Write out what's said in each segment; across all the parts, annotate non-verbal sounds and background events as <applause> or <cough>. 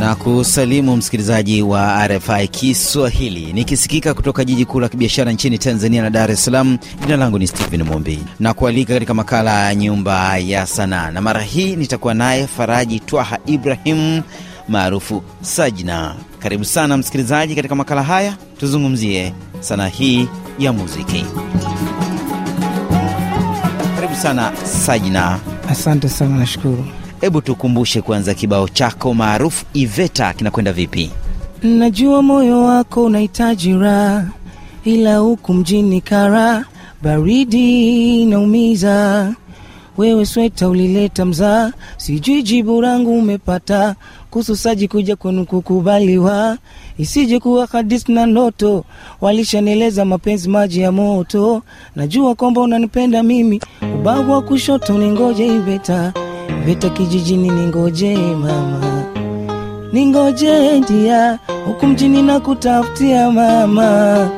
na kusalimu msikilizaji wa RFI Kiswahili nikisikika kutoka jiji kuu la kibiashara nchini Tanzania na Dar es Salaam. Jina langu ni Stephen Mumbi na kualika katika makala ya Nyumba ya Sanaa, na mara hii nitakuwa naye Faraji Twaha Ibrahim maarufu Sajna. Karibu sana msikilizaji, katika makala haya tuzungumzie sanaa hii ya muziki. Karibu sana Sajna. Asante sana, nashukuru. Hebu tukumbushe kwanza kibao chako maarufu Iveta kinakwenda vipi? Najua moyo wako unahitaji raha, ila huku mjini kara baridi naumiza. Wewe sweta ulileta mzaa, sijui jibu langu umepata kuhusu Saji kuja kwenu kukubaliwa, isije kuwa hadisi na ndoto. Walishanieleza mapenzi maji ya moto, najua kwamba unanipenda mimi, ubavu wa kushoto ningoje Iveta Vita kijijini ningoje mama, ningoje ndia huku mjini na kutafutia mama.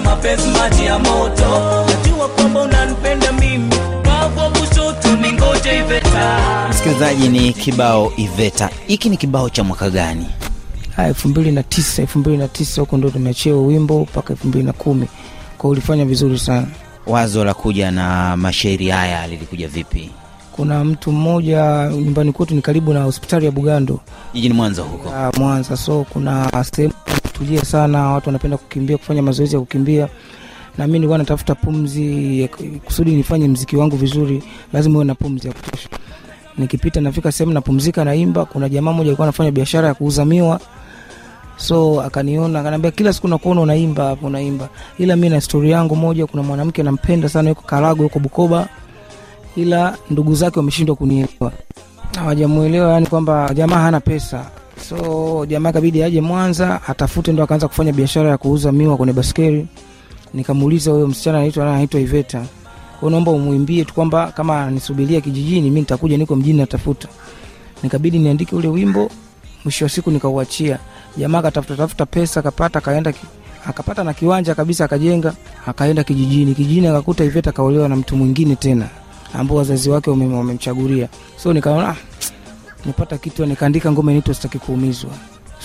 Walishaneleza mapenzi maji ya moto, najua kwamba unanipenda mimi, bavu Iveta. Msikilizaji, ni kibao Iveta. Hiki ni kibao cha mwaka gani? Elfu mbili na tisa elfu mbili na tisa huko ndo tumeachia wimbo mpaka elfu mbili na kumi kwa ulifanya vizuri sana. Wazo la kuja na mashairi haya lilikuja vipi? Kuna mtu mmoja nyumbani kwetu ni karibu na hospitali ya Bugando Jijini Mwanza huko. ya Mwanza, so kuna sehemu tulia sana, watu wanapenda kukimbia, kufanya mazoezi ya kukimbia, na mimi nilikuwa natafuta pumzi kusudi nifanye mziki wangu vizuri, lazima uwe na pumzi ya kutosha. Nikipita nafika sehemu napumzika, naimba. Kuna jamaa mmoja alikuwa anafanya biashara ya kuuza miwa, so akaniona akaniambia, kila siku nakuona unaimba hapo unaimba, ila mi na stori yangu moja. Kuna mwanamke nampenda sana, yuko Karago, yuko Bukoba, ila ndugu zake wameshindwa kunielewa, hawajamuelewa yani kwamba jamaa hana pesa so jamaa kabidi aje Mwanza atafute, ndo akaanza kufanya biashara ya kuuza miwa kwenye baskeli. Nikamuuliza huyo msichana anaitwa anaitwa Iveta, kwa naomba umwimbie tu kwamba kama anisubiria kijijini, mi nitakuja, niko mjini natafuta. Nikabidi niandike ule wimbo, mwisho wa siku nikauachia. Jamaa katafuta tafuta pesa akapata, kaenda akapata na kiwanja kabisa, akajenga, akaenda kijijini. Kijijini akakuta Iveta kaolewa na mtu mwingine tena, ambao wazazi wake wamemchagulia. So nikaona ah, nipata kitu, nikaandika ngoma inaitwa sitaki kuumizwa.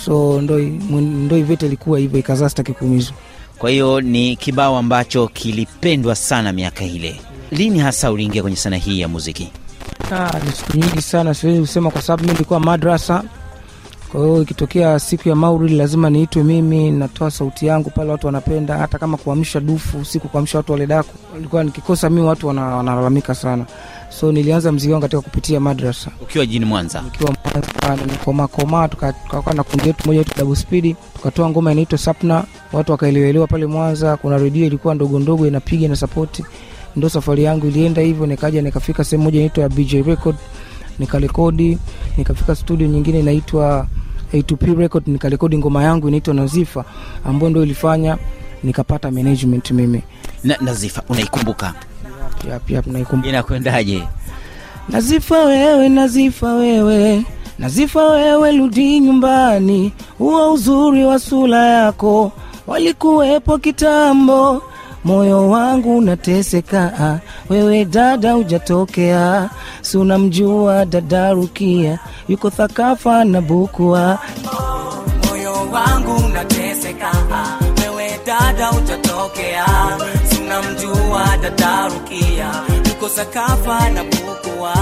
So ndo, ndo Iveta ilikuwa hivyo, ikazaa sitaki kuumizwa. Kwa hiyo ni kibao ambacho kilipendwa sana miaka ile. Lini hasa uliingia kwenye sana hii ya muziki? Ah, ni siku nyingi sana, siwezi kusema kwa sababu mi nilikuwa madrasa. Kwa hiyo ikitokea siku ya Maulid lazima niitwe mimi, natoa sauti yangu pale, watu wanapenda, hata kama kuamsha dufu siku kuamsha watu wale daku, ilikuwa nikikosa mimi watu wanalalamika sana. So nilianza mziki wangu katika kupitia madrasa Ukiwa jijini Mwanza. nikiwa Mwanza, tukakaa na kundi yetu moja yetu double speed, tukatoa ngoma inaitwa Sapna, watu wakaelewelewa pale Mwanza. Kuna redio ilikuwa ndogo ndogo inapiga na sapoti, ndo safari yangu ilienda hivyo, nikaja nikafika sehemu moja inaitwa BJ Record, nikarekodi, nikafika studio nyingine inaitwa A2P Record, nikarekodi ngoma yangu inaitwa Nazifa, ambayo ndo ilifanya nikapata management mimi. Na, Nazifa, unaikumbuka Yap, yap, naikumbuka. inakwendaje? Nazifa wewe, Nazifa wewe, Nazifa wewe, rudi nyumbani, huo uzuri wa sura yako. Walikuwepo kitambo, moyo wangu unateseka, wewe dada hujatokea, si unamjua dada Rukia, yuko Thakafa na Bukua. moyo wangu unateseka, wewe dada utatokea, sinamjua dada tatarukia, yuko sakafa na bukua,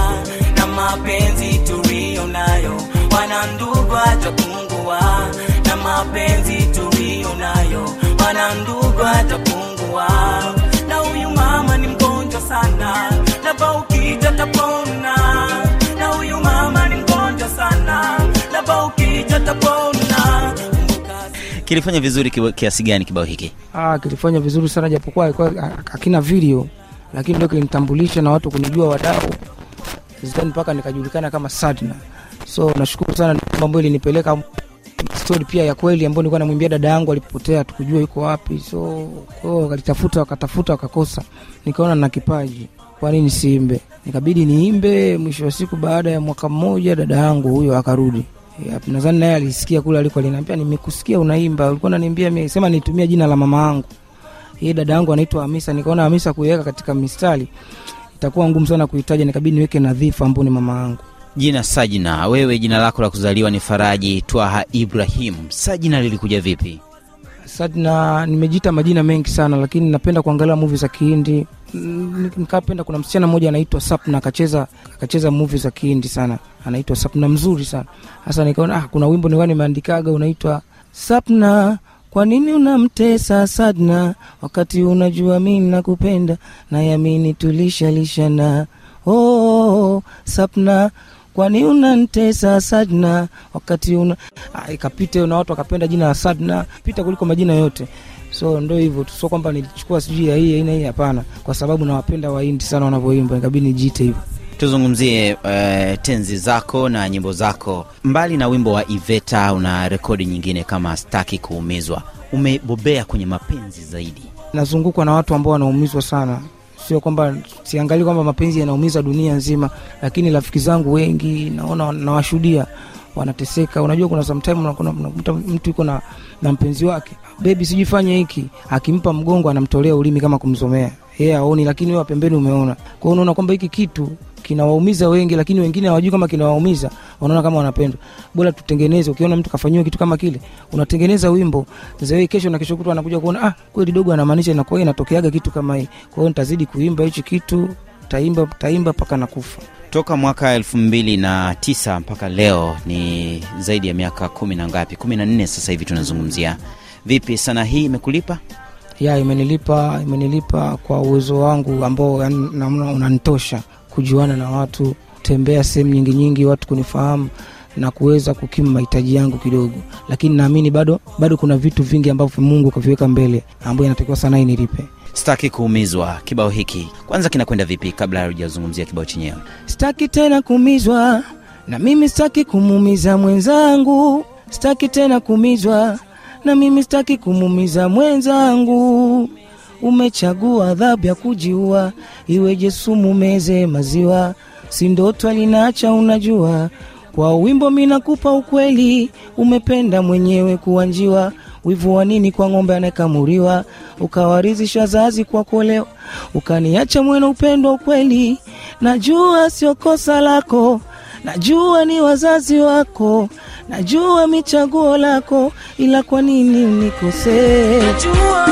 na mapenzi tulio nayo, wana ndugu atapungua, na mapenzi tulio nayo, wana ndugu atapungua, na huyu mama ni mgonjwa sana, na ukija tapona, kilifanya vizuri kiasi gani kibao hiki Ah, kilifanya vizuri sana japokuwa hakina video, lakini ndio kilinitambulisha na watu kunijua wadau, then mpaka nikajulikana kama Sadna. So nashukuru sana, ambayo ilinipeleka stori pia ya kweli ambayo nilikuwa namwimbia dada yangu alipotea, tukujua yuko wapi. So kwao wakalitafuta, wakatafuta, wakakosa. Nikaona na kipaji, kwa siimbe? Nikabidi niimbe. Mwisho wa siku, baada ya mwaka mmoja, dada yangu huyo akarudi. Yep, nadhani naye alisikia kule aliko, aliniambia nimekusikia unaimba, ulikuwa unaniambia mimi, sema nitumie jina la mama yangu. Yeye dada yangu anaitwa Hamisa, nikaona Hamisa kuiweka katika mistari itakuwa ngumu sana kuitaja, nikabidi niweke Nadhifa ambao ni mama yangu. jina sajina wewe jina lako la kuzaliwa ni faraji twaha ibrahim sajina lilikuja vipi Sadna, nimejiita majina mengi sana, lakini napenda kuangalia movie za Kihindi. Nikapenda, kuna msichana mmoja anaitwa Sapna akacheza akacheza movie za Kihindi sana, anaitwa Sapna, mzuri sana. hasa. nikaona ah, kuna wimbo nilikuwa nimeandikaga unaitwa Sapna, kwa nini unamtesa Sadna wakati unajua mimi nakupenda na yamini tulishalishana. Oh, Sapna kwani unantesa Sadna? Wakati una ah, ikapita na watu wakapenda jina la Sadna. Pita kuliko majina yote. So ndo hivyo tu, sio kwamba nilichukua sijui ya hii aina hii, hapana, kwa sababu nawapenda Wahindi sana wanavyoimba, ikabidi nijiite hivyo. tuzungumzie uh, tenzi zako na nyimbo zako. Mbali na wimbo wa iveta una rekodi nyingine kama staki kuumizwa. Umebobea kwenye mapenzi zaidi. Nazungukwa na watu ambao wanaumizwa sana, sio kwamba siangalii kwamba mapenzi yanaumiza dunia nzima, lakini rafiki zangu wengi naona nawashuhudia wanateseka. Unajua, kuna unakuta unakuta mtu yuko na, na mpenzi wake, bebi, sijui fanye hiki, akimpa mgongo anamtolea ulimi kama kumzomea yeye aoni, lakini wewe pembeni umeona. Kwa hiyo unaona kwamba hiki kitu kinawaumiza wengi, lakini wengine hawajui kama kinawaumiza, wanaona kama wanapendwa. Bora tutengeneze. Ukiona mtu kafanyiwa kitu kama kile, unatengeneza wimbo zawe, kesho na kesho kutwa anakuja kuona, ah, kweli dogo anamaanisha, inakuwa inatokeaga kitu kama hii. Kwa hiyo nitazidi kuimba hichi kitu, taimba taimba mpaka nakufa. toka mwaka elfu mbili na tisa mpaka leo ni zaidi ya miaka kumi na ngapi kumi na nne sasa hivi tunazungumzia vipi sana hii imekulipa ya imenilipa imenilipa kwa uwezo wangu ambao namna unanitosha kujuana na watu tembea sehemu nyingi nyingi watu kunifahamu na kuweza kukimu mahitaji yangu kidogo. Lakini naamini bado bado kuna vitu vingi ambavyo mungu kaviweka mbele ambayo inatakiwa sana inilipe. Sitaki kuumizwa kibao hiki. Kwanza kinakwenda vipi kabla hujazungumzia kibao chenyewe? Sitaki tena kuumizwa na mimi sitaki kumuumiza mwenzangu. Sitaki tena kuumizwa na mimi sitaki kumumiza mwenzangu. Umechagua adhabu ya kujiua. Iweje sumu meze maziwa. Si ndoto alinacha unajua. Kwa wimbo minakupa ukweli. Umependa mwenyewe kuwanjiwa wivu wa nini kwa ng'ombe anayekamuriwa ukawarizisha zazi kwa kuolewa. Ukaniacha mwena upendo ukweli. Najua sio kosa lako najua ni wazazi wako najua michaguo lako ila kwa nini unikosee? Najua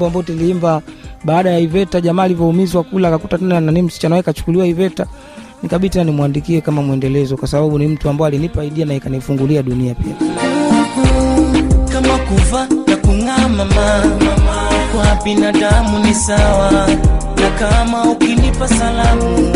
nyimbo ambayo tuliimba baada ya Iveta. Jamaa alivyoumizwa kula akakuta tena nani msichana wake kachukuliwa Iveta, nikabidi tena nimwandikie kama mwendelezo, kwa sababu ni mtu ambaye alinipa idea na ikanifungulia dunia pia. kama kuva na kung'aa mama kwa binadamu ni sawa na kama ukinipa salamu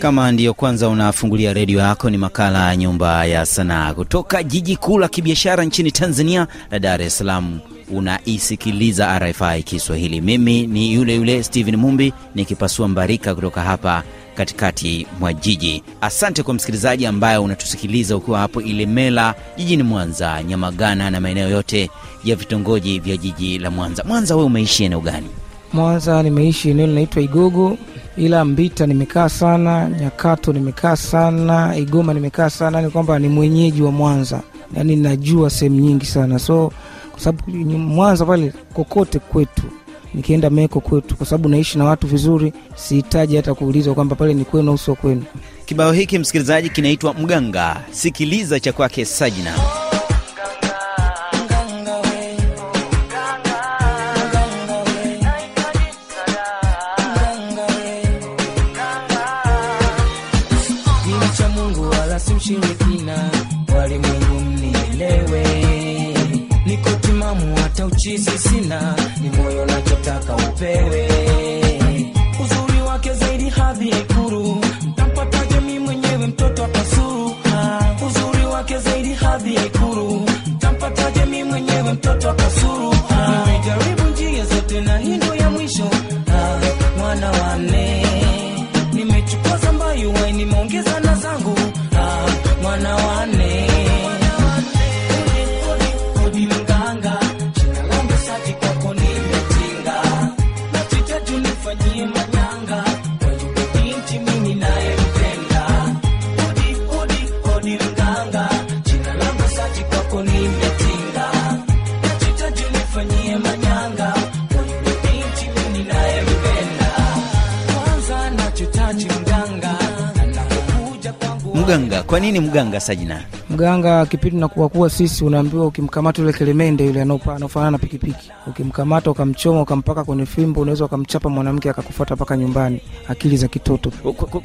kama ndiyo kwanza unafungulia redio yako ni makala ya nyumba ya sanaa kutoka jiji kuu la kibiashara nchini tanzania la dar es salaam unaisikiliza rfi kiswahili. Mimi ni yule yule stephen mumbi nikipasua mbarika kutoka hapa katikati mwa jiji. Asante kwa msikilizaji ambaye unatusikiliza ukiwa hapo ilemela jijini mwanza nyamagana na maeneo yote ya vitongoji vya jiji la mwanza. Mwanza we umeishi eneo gani? Mwanza nimeishi eneo linaitwa Igogo, ila Mbita nimekaa sana, Nyakato nimekaa sana, Igoma nimekaa sana. Ni kwamba ni mwenyeji wa Mwanza, yaani najua sehemu nyingi sana, so kwa sababu Mwanza pale kokote kwetu. Nikienda meko kwetu, kwa sababu naishi na watu vizuri, sihitaji hata kuulizwa kwamba pale ni kwenu au sio kwenu. kibao hiki msikilizaji kinaitwa mganga. Sikiliza cha kwake sajina Jesus Mganga, kwa nini mganga Sajina? Mganga kipindi nakuwa kuwa sisi, unaambiwa ukimkamata yule kelemende yule anaofanana na pikipiki, ukimkamata ukamchoma ukampaka kwenye fimbo, unaweza ukamchapa mwanamke akakufuata mpaka nyumbani. Akili za kitoto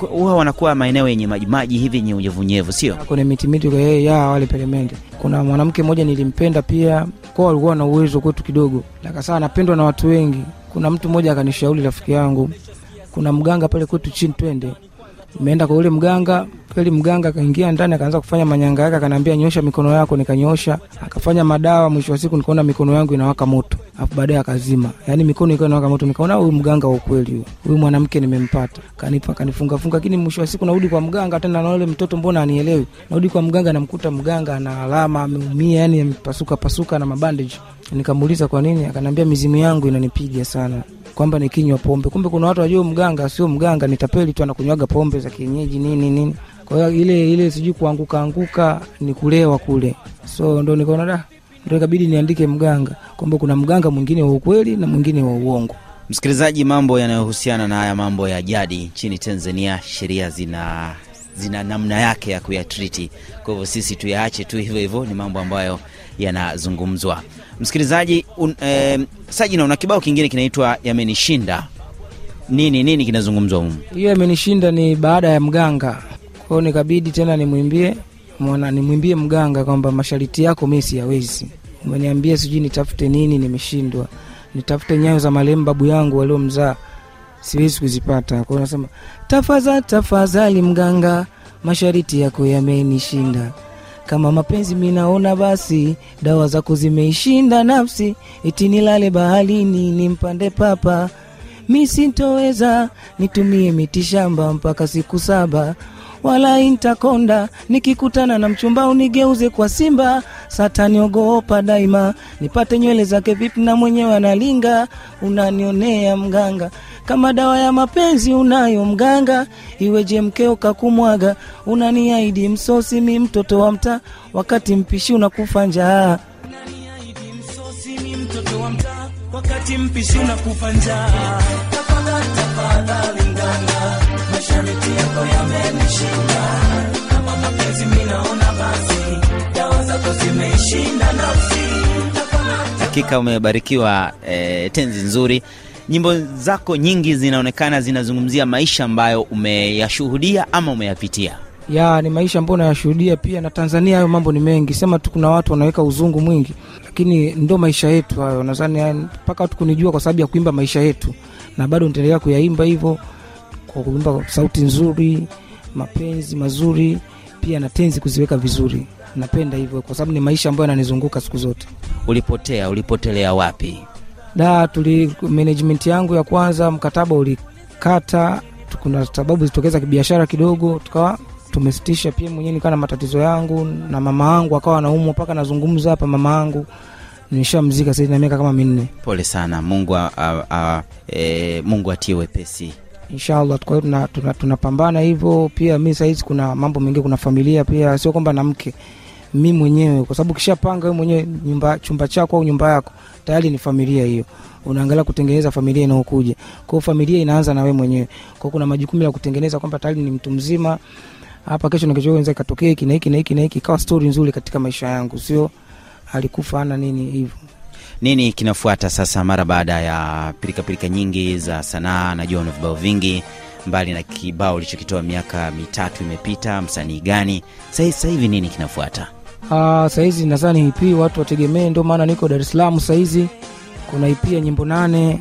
Huwa wanakuwa maeneo yenye majimaji hivi yenye unyevunyevu, sio? kwenye mitimiti yeye ya wale pelemende. Kuna mwanamke mmoja nilimpenda pia, kwa alikuwa na uwezo kwetu kidogo, lakasa anapendwa na watu wengi. Kuna mtu mmoja akanishauri, rafiki yangu, kuna mganga pale kwetu chini, twende. Nimeenda kwa yule mganga, kweli mganga akaingia ndani akaanza kufanya manyanga yake, akaniambia nyosha mikono yako, nikanyosha, akafanya madawa. Mwisho wa siku nikaona mikono yangu inawaka moto, afu baadaye akazima, yani mikono ikawa inawaka moto. Nikaona huyu mganga wa ukweli huyu, huyu mwanamke nimempata, kanipa kanifunga funga, lakini mwisho wa siku narudi kwa mganga tena, na yule mtoto mbona anielewi? Narudi kwa mganga, namkuta mganga ana alama, ameumia, yani amepasuka pasuka na mabandage. Nikamuuliza kwa nini, akanambia mizimu yangu inanipiga sana kwamba nikinywa pombe. Kumbe kuna watu wajua mganga sio mganga, ni tapeli tu, anakunywaga pombe za kienyeji nini nini. Kwa hiyo ile ile sijui kuanguka anguka ni kulewa kule, so ndo nikaona da, ndo ikabidi niandike mganga kwamba kuna mganga mwingine wa ukweli na mwingine wa uongo. Msikilizaji, mambo yanayohusiana na haya mambo ya jadi nchini Tanzania, sheria zina zina namna yake ya kuyatriti. Kwa hivyo sisi tuyaache tu hivyo hivyo, ni mambo ambayo yanazungumzwa. Msikilizaji, un, eh, Sajina, una kibao kingine kinaitwa yamenishinda. Nini nini kinazungumzwa humu? Hiyo yamenishinda ni baada ya mganga, kwao, nikabidi tena nimwimbie mwana nimwimbie mganga kwamba mashariti yako mi siyawezi. Umeniambia sijui nitafute nini, nimeshindwa. Nitafute nyayo za marehemu babu yangu waliomzaa, siwezi kuzipata. Kwao nasema tafadhali, tafadhali mganga, mashariti yako yamenishinda. Kama mapenzi minaona basi, dawa zako zimeishinda nafsi, eti nilale baharini nimpande papa. Mi sintoweza nitumie mitishamba mpaka siku saba. Wala intakonda nikikutana na mchumba unigeuze kwa simba. Sataniogopa daima nipate nywele zake vipi na mwenyewe analinga. Unanionea mganga kama dawa ya mapenzi unayo mganga iweje mkeo kakumwaga unaniaidi msosi mi mtoto wa mtaa wakati mpishi unakufa njaa Unaniahidi msosi mi mtoto wa mtaa wakati mpishi unakufa njaa. Tafadhali, tafadhali mganga, masharti yako yamenishinda. Kama mapenzi mi naona basi, dawa zako zimeishinda nafsi. Hakika umebarikiwa eh, tenzi nzuri. Nyimbo zako nyingi zinaonekana zinazungumzia maisha ambayo umeyashuhudia ama umeyapitia. ya ni maisha ambayo nayashuhudia pia na Tanzania. Hayo mambo ni mengi, sema tu kuna watu wanaweka uzungu mwingi, lakini ndo maisha yetu hayo. Nadhani mpaka watu kunijua kwa sababu ya kuimba maisha yetu, na bado nitaendelea kuyaimba hivyo kwa kuimba sauti nzuri, mapenzi mazuri, pia na tenzi kuziweka vizuri. Napenda hivyo kwa sababu ni maisha ambayo yananizunguka siku zote. Ulipotea, ulipotelea wapi? Da tuli management yangu ya kwanza mkataba ulikata, kuna sababu zitokeza kibiashara kidogo, tukawa tumesitisha. Pia mwenyewe nikawa na matatizo yangu na mama yangu akawa anaumwa, mpaka nazungumza hapa, mama yangu nimeshamzika sasa na miaka kama minne. Pole sana. Mungu, a, a, a, e, Mungu atie wepesi. Inshallah kwa hiyo tuna- tuna- tunapambana hivyo. Pia mi sahizi kuna mambo mengine, kuna familia pia, sio kwamba na mke mi mwenyewe, kwa sababu kishapanga wewe mwenyewe nyumba chumba chako au nyumba yako tayari ni familia hiyo, unaangalia kutengeneza familia inayokuja. Kwa hiyo familia inaanza na wewe mwenyewe, kwa kuna majukumu ya kutengeneza kwamba tayari ni mtu mzima hapa, kesho na ikatokea hiki na hiki na hiki na hiki, ikawa stori nzuri katika maisha yangu, sio alikufa ana nini hivyo. Nini kinafuata sasa mara baada ya pirikapirika nyingi za sanaa? Najua una vibao vingi mbali na kibao ulichokitoa miaka mitatu imepita, msanii gani Sasa-? Nini kinafuata? Ah, sahizi nadhani EP watu wategemee, ndio maana niko Dar es sahizi. Kuna EP ya nyimbo nane,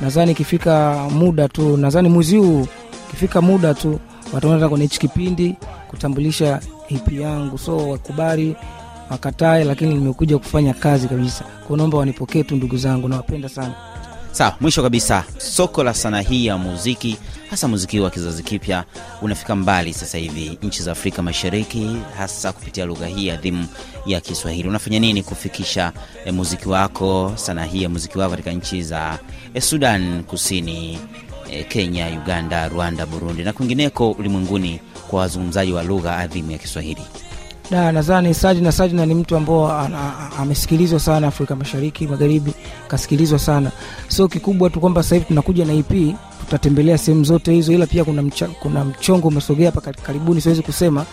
nadhani ikifika muda tu, nadhani mwezi huu ikifika muda tu wataona kwenye hichi kipindi kutambulisha EP yangu, so wakubali wakatae, lakini nimekuja kufanya kazi kabisa. Kwa wanipokee tu ndugu zangu, nawapenda sana. Sawa, mwisho kabisa, soko la sanaa hii ya muziki, hasa muziki wa kizazi kipya, unafika mbali sasa hivi nchi za Afrika Mashariki, hasa kupitia lugha hii adhimu ya Kiswahili. Unafanya nini kufikisha eh, muziki wako, sanaa hii ya muziki wako katika nchi za eh, Sudan Kusini, eh, Kenya, Uganda, Rwanda, Burundi na kwingineko ulimwenguni kwa wazungumzaji wa lugha adhimu ya Kiswahili? Da, nadhani Sajna Sajna ni mtu ambao amesikilizwa sana Afrika Mashariki, Magharibi, kasikilizwa sana. So kikubwa tu kwamba sasa hivi tunakuja na EP, tutatembelea sehemu zote hizo, ila pia kuna, mcha, kuna mchongo umesogea hapa karibuni, siwezi kusema,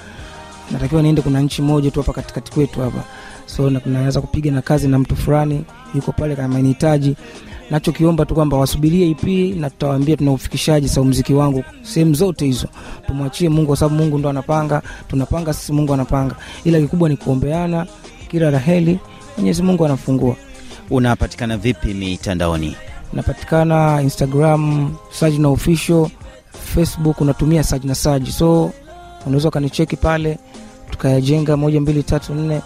natakiwa niende, kuna nchi moja tu hapa katikati kwetu hapa, so na- naweza kupiga na kazi na mtu fulani yuko pale kama anahitaji. Nachokiomba tu kwamba wasubirie EP na tutawaambia tuna ufikishaji sa mziki wangu sehemu zote hizo, tumwachie Mungu kwa sababu Mungu ndo anapanga, tunapanga sisi, Mungu anapanga, ila kikubwa ni kuombeana, kila raheli, Mwenyezi Mungu anafungua. Unapatikana vipi mitandaoni? Napatikana Instagram Sajina official, Facebook unatumia Sajina Saji, so unaweza ukanicheki pale tukayajenga moja mbili tatu nne.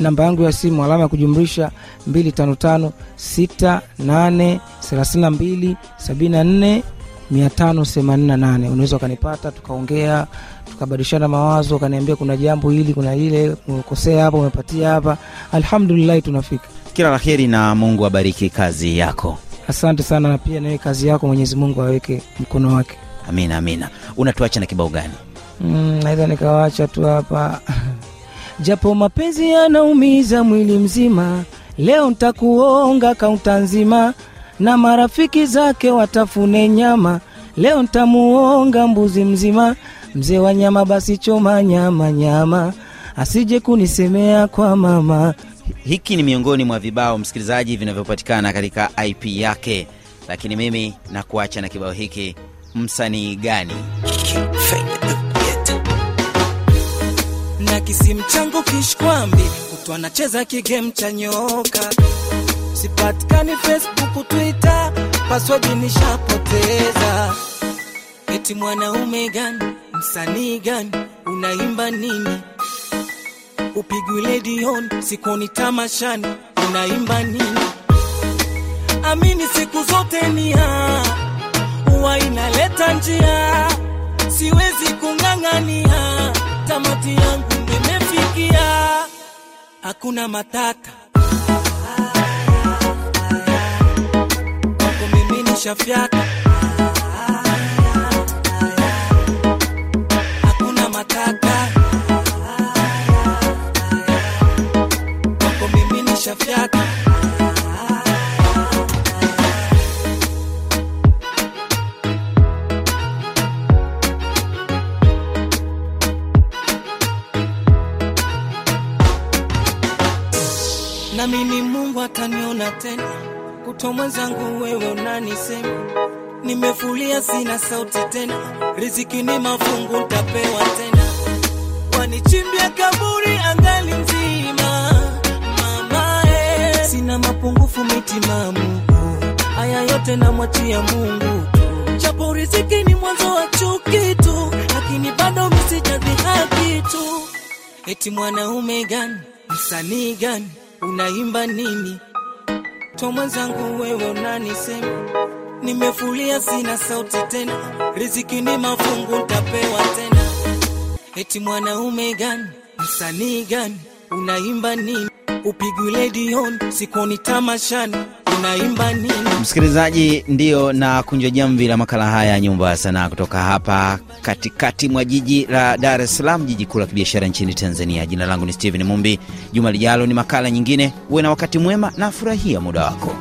Namba yangu ya simu alama ya kujumlisha mbili tano tano sita nane thelathini na mbili sabini na nne mia tano themanini na nane. Unaweza ukanipata tukaongea tukabadilishana mawazo, ukaniambia kuna jambo hili kuna lile, umekosea hapa, umepatia hapa. Alhamdulillahi tunafika. Kila la heri na Mungu abariki kazi yako. Asante sana, na pia nawe kazi yako Mwenyezi Mungu aweke mkono wake. Amina, amina. Unatuacha na kibao gani? Mm, naweza nikawacha tu hapa <laughs> japo mapenzi yanaumiza mwili mzima, leo ntakuonga kaunta nzima, na marafiki zake watafune nyama, leo ntamuonga mbuzi mzima, mzee wa nyama basi choma nyama nyama, asije kunisemea kwa mama. Hiki ni miongoni mwa vibao msikilizaji, vinavyopatikana katika IP yake, lakini mimi nakuacha na kibao hiki. Msanii gani? Kisimu changu kishkwambi. Kutwa anacheza kigame cha nyoka. Sipatikani facebook twitter. Password nishapoteza. Eti mwanaume gani? Msanii gani? Unaimba nini? Upigwi ledion sikuoni tamashani. Unaimba nini? Amini siku zote nia huwa inaleta njia. Siwezi kung'ang'ania. Tamati yangu nimefikia hakuna matata. Wako mimi nishafyata. Hakuna matata. Wako mimi nishafyata nami mimi Mungu ataniona tena, kuto mwenzangu wewe unanisema, nimefulia sina sauti tena, riziki ni mafungu ntapewa tena, wanichimbia kaburi angali mzima, mama eh, sina mapungufu mitimamu, haya yote namwachia Mungu tu, japo riziki ni mwanzo wa chuki tu, lakini bado misijadhihaki tu. Eti mwanaume gani? Msanii gani unaimba nini? To mwenzangu wewe unanisema. Nimefulia sina sauti tena. Riziki ni mafungu ntapewa tena. Eti mwanaume gani? Msanii gani? Unaimba nini? Upigwi ledion sikoni tamashani Msikilizaji, ndiyo na kunja jamvi la makala haya ya Nyumba ya Sanaa kutoka hapa katikati mwa jiji la Dar es Salaam, jiji kuu la kibiashara nchini Tanzania. Jina langu ni Steven Mumbi. Juma lijalo ni makala nyingine. Uwe na wakati mwema na furahia muda wako.